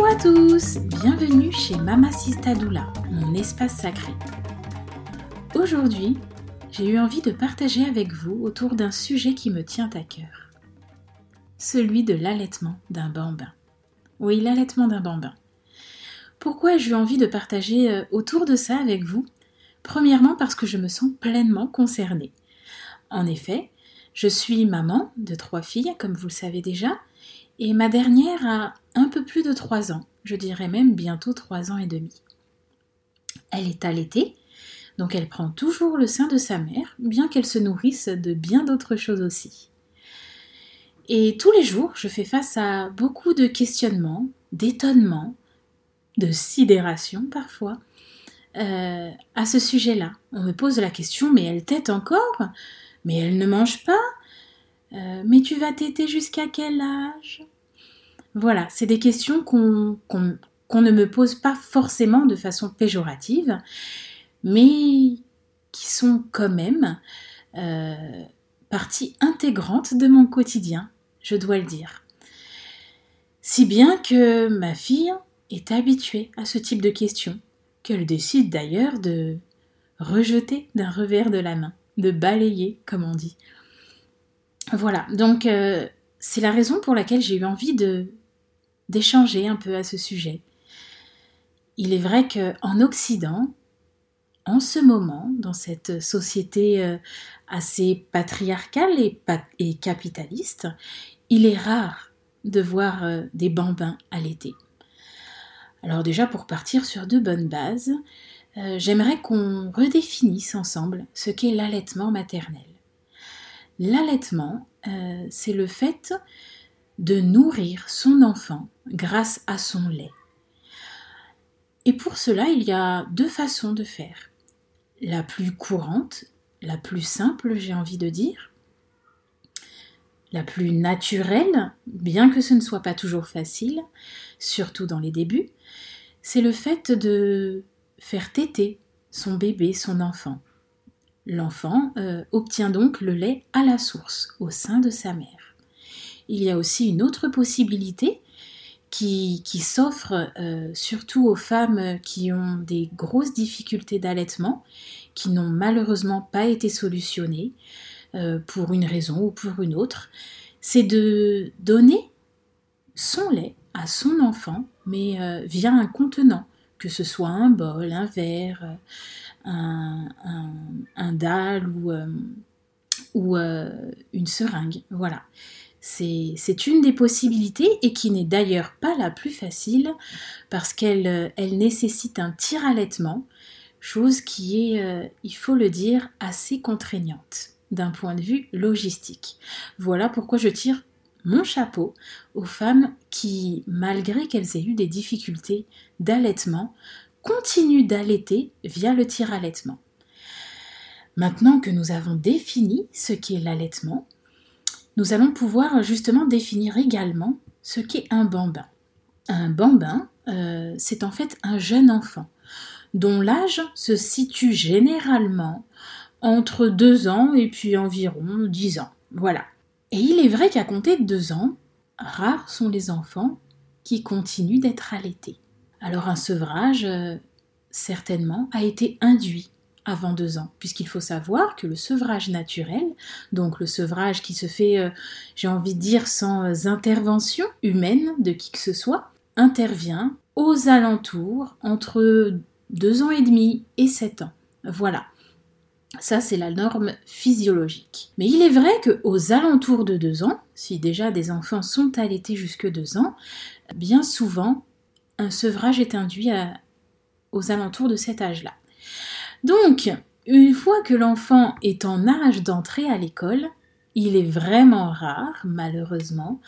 Bonjour à tous, bienvenue chez Mama Doula, mon espace sacré. Aujourd'hui, j'ai eu envie de partager avec vous autour d'un sujet qui me tient à cœur. Celui de l'allaitement d'un bambin. Oui, l'allaitement d'un bambin. Pourquoi ai-je eu envie de partager euh, autour de ça avec vous? Premièrement parce que je me sens pleinement concernée. En effet, je suis maman de trois filles, comme vous le savez déjà, et ma dernière a un peu plus de trois ans, je dirais même bientôt trois ans et demi. Elle est allaitée, donc elle prend toujours le sein de sa mère, bien qu'elle se nourrisse de bien d'autres choses aussi. Et tous les jours, je fais face à beaucoup de questionnements, d'étonnements, de sidération parfois, euh, à ce sujet-là. On me pose la question, mais elle tète encore? Mais elle ne mange pas? Euh, Mais tu vas téter jusqu'à quel âge? Voilà, c'est des questions qu'on ne me pose pas forcément de façon péjorative, mais qui sont quand même euh, partie intégrante de mon quotidien, je dois le dire. Si bien que ma fille est habituée à ce type de questions qu'elle décide d'ailleurs de rejeter d'un revers de la main, de balayer, comme on dit. Voilà, donc euh, c'est la raison pour laquelle j'ai eu envie de d'échanger un peu à ce sujet. Il est vrai qu'en Occident, en ce moment, dans cette société euh, assez patriarcale et, capitaliste, il est rare de voir euh, des bambins allaités. Alors déjà, pour partir sur de bonnes bases, euh, j'aimerais qu'on redéfinisse ensemble ce qu'est l'allaitement maternel. L'allaitement, c'est le fait de nourrir son enfant grâce à son lait. Et pour cela, il y a deux façons de faire. La plus courante, la plus simple, j'ai envie de dire, la plus naturelle, bien que ce ne soit pas toujours facile, surtout dans les débuts, c'est le fait de faire téter son bébé, son enfant. L'enfant euh, obtient donc le lait à la source, au sein de sa mère. Il y a aussi une autre possibilité qui, s'offre euh, surtout aux femmes qui ont des grosses difficultés d'allaitement, qui n'ont malheureusement pas été solutionnées euh, pour une raison ou pour une autre, c'est de donner son lait à son enfant, mais euh, via un contenant, que ce soit un bol, un verre, un, un, dalle ou, ou une seringue. Voilà. C'est une des possibilités et qui n'est d'ailleurs pas la plus facile parce qu'elle elle nécessite un tir-allaitement, chose qui est, il faut le dire, assez contraignante d'un point de vue logistique. Voilà pourquoi je tire mon chapeau aux femmes qui, malgré qu'elles aient eu des difficultés d'allaitement, continuent d'allaiter via le tir-allaitement. Maintenant que nous avons défini ce qu'est l'allaitement, nous allons pouvoir justement définir également ce qu'est un bambin. Un bambin, euh, c'est en fait un jeune enfant dont l'âge se situe généralement entre 2 ans et puis environ 10 ans. Voilà. Et il est vrai qu'à compter de deux ans, rares sont les enfants qui continuent d'être allaités. Alors un sevrage, euh, certainement, a été induit avant deux ans, puisqu'il faut savoir que le sevrage naturel, donc le sevrage qui se fait, euh, j'ai envie de dire, sans intervention humaine de qui que ce soit, intervient aux alentours entre deux ans et demi et sept ans. Voilà. Ça, c'est la norme physiologique. Mais il est vrai qu'aux alentours de 2 ans, si déjà des enfants sont allaités jusque 2 ans, bien souvent, un sevrage est induit aux alentours de cet âge-là. Donc, une fois que l'enfant est en âge d'entrer à l'école, il est vraiment rare, malheureusement,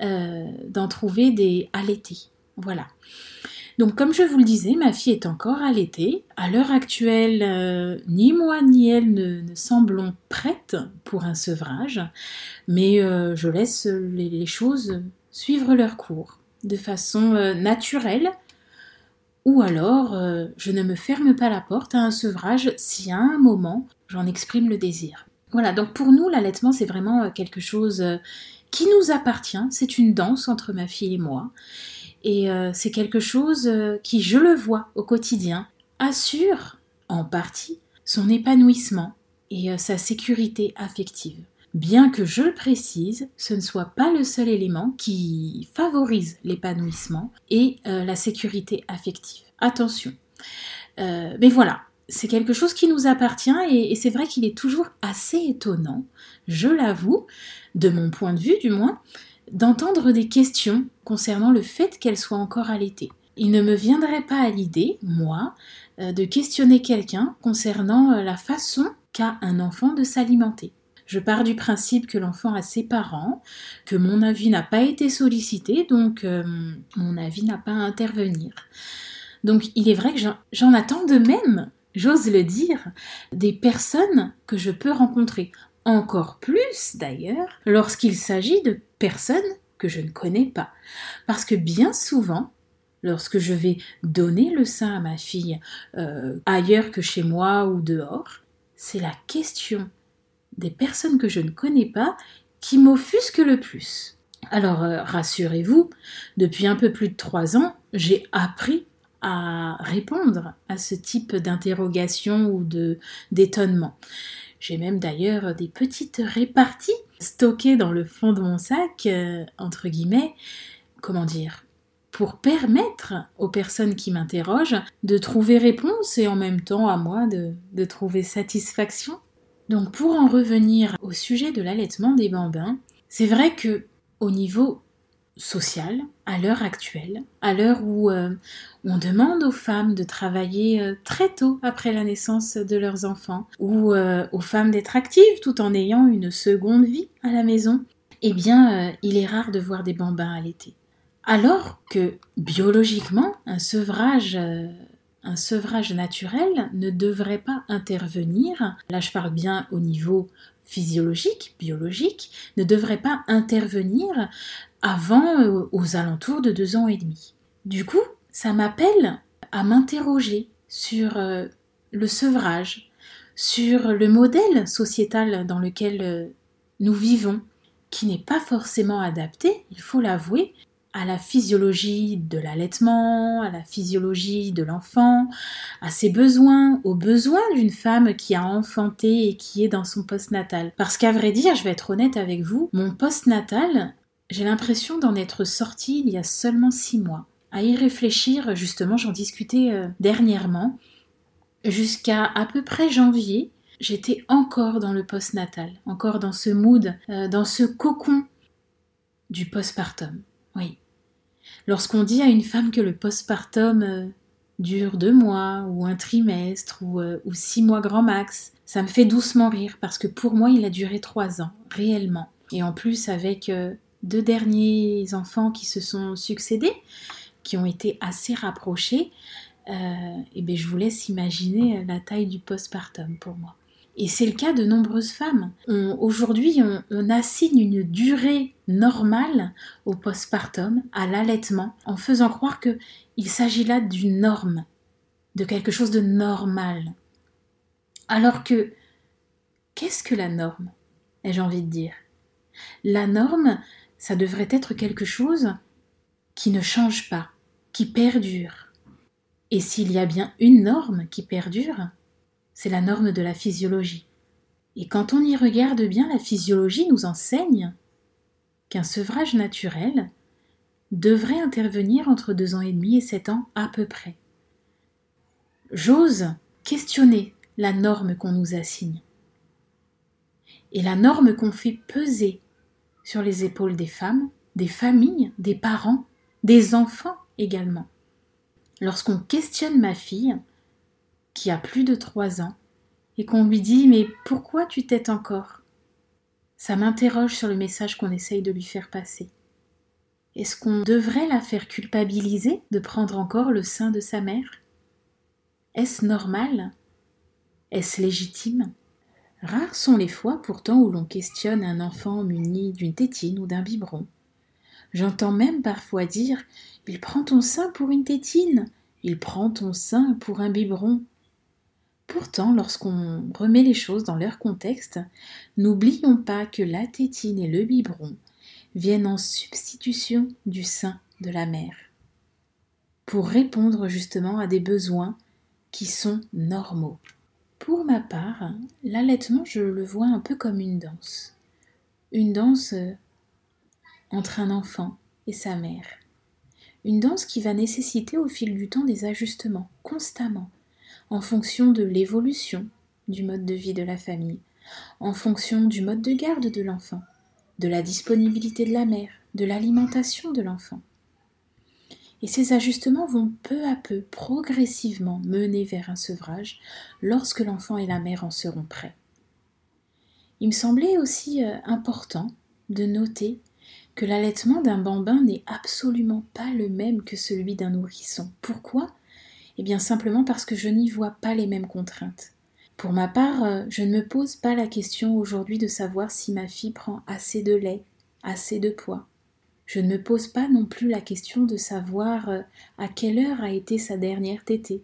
euh, d'en trouver des allaités. Voilà. Donc comme je vous le disais, ma fille est encore allaitée. À l'heure actuelle, euh, ni moi ni elle ne, semblons prêtes pour un sevrage, mais euh, je laisse les, choses suivre leur cours de façon naturelle. Ou alors, je ne me ferme pas la porte à un sevrage si à un moment j'en exprime le désir. Voilà, donc pour nous, l'allaitement, c'est vraiment quelque chose qui nous appartient. C'est une danse entre ma fille et moi. Et euh, c'est quelque chose euh, qui, je le vois au quotidien, assure en partie son épanouissement et euh, sa sécurité affective. Bien que je le précise, ce ne soit pas le seul élément qui favorise l'épanouissement et la sécurité affective. Attention. mais voilà, c'est quelque chose qui nous appartient et, c'est vrai qu'il est toujours assez étonnant, je l'avoue, de mon point de vue du moins, d'entendre des questions concernant le fait qu'elle soit encore allaitée. Il ne me viendrait pas à l'idée, moi, euh, de questionner quelqu'un concernant euh, la façon qu'a un enfant de s'alimenter. Je pars du principe que l'enfant a ses parents, que mon avis n'a pas été sollicité, donc euh, mon avis n'a pas à intervenir. Donc il est vrai que j'en attends de même, j'ose le dire, des personnes que je peux rencontrer. Encore plus d'ailleurs lorsqu'il s'agit de personnes que je ne connais pas. Parce que bien souvent, lorsque je vais donner le sein à ma fille euh, ailleurs que chez moi ou dehors, c'est la question des personnes que je ne connais pas qui m'offusque le plus. Alors euh, rassurez-vous, depuis un peu plus de trois ans, j'ai appris à répondre à ce type d'interrogation ou de d'étonnement. J'ai même d'ailleurs des petites réparties stockées dans le fond de mon sac, euh, entre guillemets, comment dire, pour permettre aux personnes qui m'interrogent de trouver réponse et en même temps à moi de trouver satisfaction. Donc pour en revenir au sujet de l'allaitement des bambins, c'est vrai que au niveau social à l'heure actuelle, à l'heure où euh, on demande aux femmes de travailler euh, très tôt après la naissance de leurs enfants, ou euh, aux femmes d'être actives tout en ayant une seconde vie à la maison, eh bien, il est rare de voir des bambins l'été. Alors que biologiquement, un sevrage un sevrage naturel ne devrait pas intervenir, là je parle bien au niveau physiologique, biologique, ne devrait pas intervenir avant euh, aux alentours de deux ans et demi. Du coup, ça m'appelle à m'interroger sur euh, le sevrage, sur le modèle sociétal dans lequel euh, nous vivons, qui n'est pas forcément adapté, il faut l'avouer, à la physiologie de l'allaitement, à la physiologie de l'enfant, à ses besoins, aux besoins d'une femme qui a enfanté et qui est dans son post-natal. Parce qu'à vrai dire, je vais être honnête avec vous, mon post-natal j'ai l'impression d'en être sortie il y a seulement six mois. À y réfléchir, justement, j'en discutais euh, dernièrement. Jusqu'à à peu près janvier, j'étais encore dans le postnatal, encore dans ce mood, euh, dans ce cocon du postpartum. Oui. Lorsqu'on dit à une femme que le postpartum euh, dure deux mois ou un trimestre ou, ou six mois grand max, ça me fait doucement rire parce que pour moi il a duré trois ans, réellement. Et en plus avec deux derniers enfants qui se sont succédés, qui ont été assez rapprochés, et euh, eh bien je vous laisse imaginer la taille du postpartum pour moi. Et c'est le cas de nombreuses femmes. Aujourd'hui, on, assigne une durée normale au postpartum, à l'allaitement, en faisant croire qu'il s'agit là d'une norme, de quelque chose de normal. Alors que, qu'est-ce que la norme ai-je envie de dire? La norme, ça devrait être quelque chose qui ne change pas, qui perdure. Et s'il y a bien une norme qui perdure, c'est la norme de la physiologie. Et quand on y regarde bien, la physiologie nous enseigne qu'un sevrage naturel devrait intervenir entre deux ans et demi et sept ans à peu près. J'ose questionner la norme qu'on nous assigne. Et la norme qu'on fait peser sur les épaules des femmes, des familles, des parents, des enfants également. Lorsqu'on questionne ma fille, qui a plus de trois ans, et qu'on lui dit Mais pourquoi tu t'aides encore? Ça m'interroge sur le message qu'on essaye de lui faire passer. Est-ce qu'on devrait la faire culpabiliser de prendre encore le sein de sa mère? Est-ce normal? Est-ce légitime? Rares sont les fois pourtant où l'on questionne un enfant muni d'une tétine ou d'un biberon. J'entends même parfois dire Il prend ton sein pour une tétine, il prend ton sein pour un biberon. Pourtant, lorsqu'on remet les choses dans leur contexte, n'oublions pas que la tétine et le biberon viennent en substitution du sein de la mère. pour répondre justement à des besoins qui sont normaux. Pour ma part, l'allaitement, je le vois un peu comme une danse. Une danse euh, entre un enfant et sa mère. Une danse qui va nécessiter au fil du temps des ajustements constamment, en fonction de l'évolution du mode de vie de la famille, en fonction du mode de garde de l'enfant, de la disponibilité de la mère, de l'alimentation de l'enfant. Et ces ajustements vont peu à peu, progressivement mener vers un sevrage lorsque l'enfant et la mère en seront prêts. Il me semblait aussi euh, important de noter que l'allaitement d'un bambin n'est absolument pas le même que celui d'un nourrisson. Pourquoi? Eh bien simplement parce que je n'y vois pas les mêmes contraintes. Pour ma part, euh, je ne me pose pas la question aujourd'hui de savoir si ma fille prend assez de lait, assez de poids. Je ne me pose pas non plus la question de savoir euh, à quelle heure a été sa dernière tétée.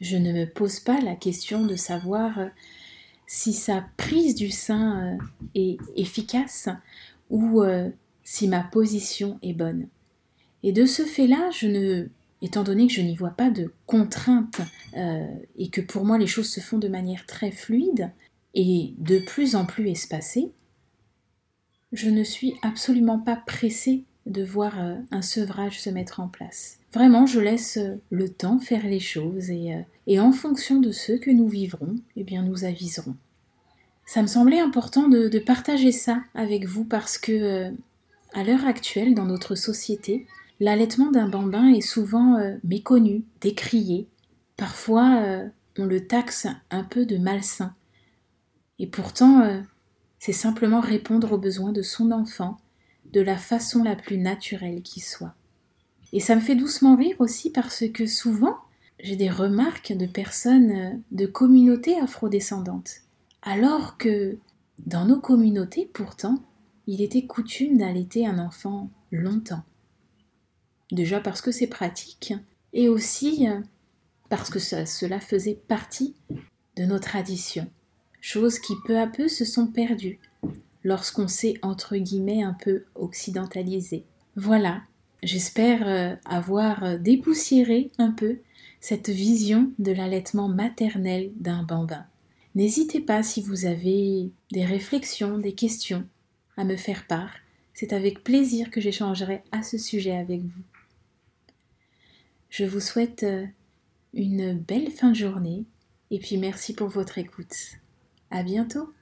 Je ne me pose pas la question de savoir euh, si sa prise du sein est efficace ou si ma position est bonne. Et de ce fait-là, je ne, étant donné que je n'y vois pas de contraintes euh, et que pour moi les choses se font de manière très fluide et de plus en plus espacée, je ne suis absolument pas pressée de voir euh, un sevrage se mettre en place. Vraiment, je laisse euh, le temps faire les choses et, en fonction de ce que nous vivrons, eh bien nous aviserons. Ça me semblait important de partager ça avec vous parce que à l'heure actuelle, dans notre société, l'allaitement d'un bambin est souvent euh, méconnu, décrié. Parfois, euh, on le taxe un peu de malsain. Et pourtant, euh, c'est simplement répondre aux besoins de son enfant de la façon la plus naturelle qui soit. Et ça me fait doucement rire aussi parce que souvent, j'ai des remarques de personnes de communautés afrodescendantes. Alors que dans nos communautés, pourtant, il était coutume d'allaiter un enfant longtemps. Déjà parce que c'est pratique, et aussi euh, parce que cela faisait partie de nos traditions, choses qui peu à peu se sont perdues lorsqu'on s'est entre guillemets un peu occidentalisé. Voilà, j'espère euh, avoir euh, dépoussiéré un peu cette vision de l'allaitement maternel d'un bambin. N'hésitez pas si vous avez des réflexions, des questions à me faire part. C'est avec plaisir que j'échangerai à ce sujet avec vous. Je vous souhaite euh, une belle fin de journée et puis merci pour votre écoute. À bientôt!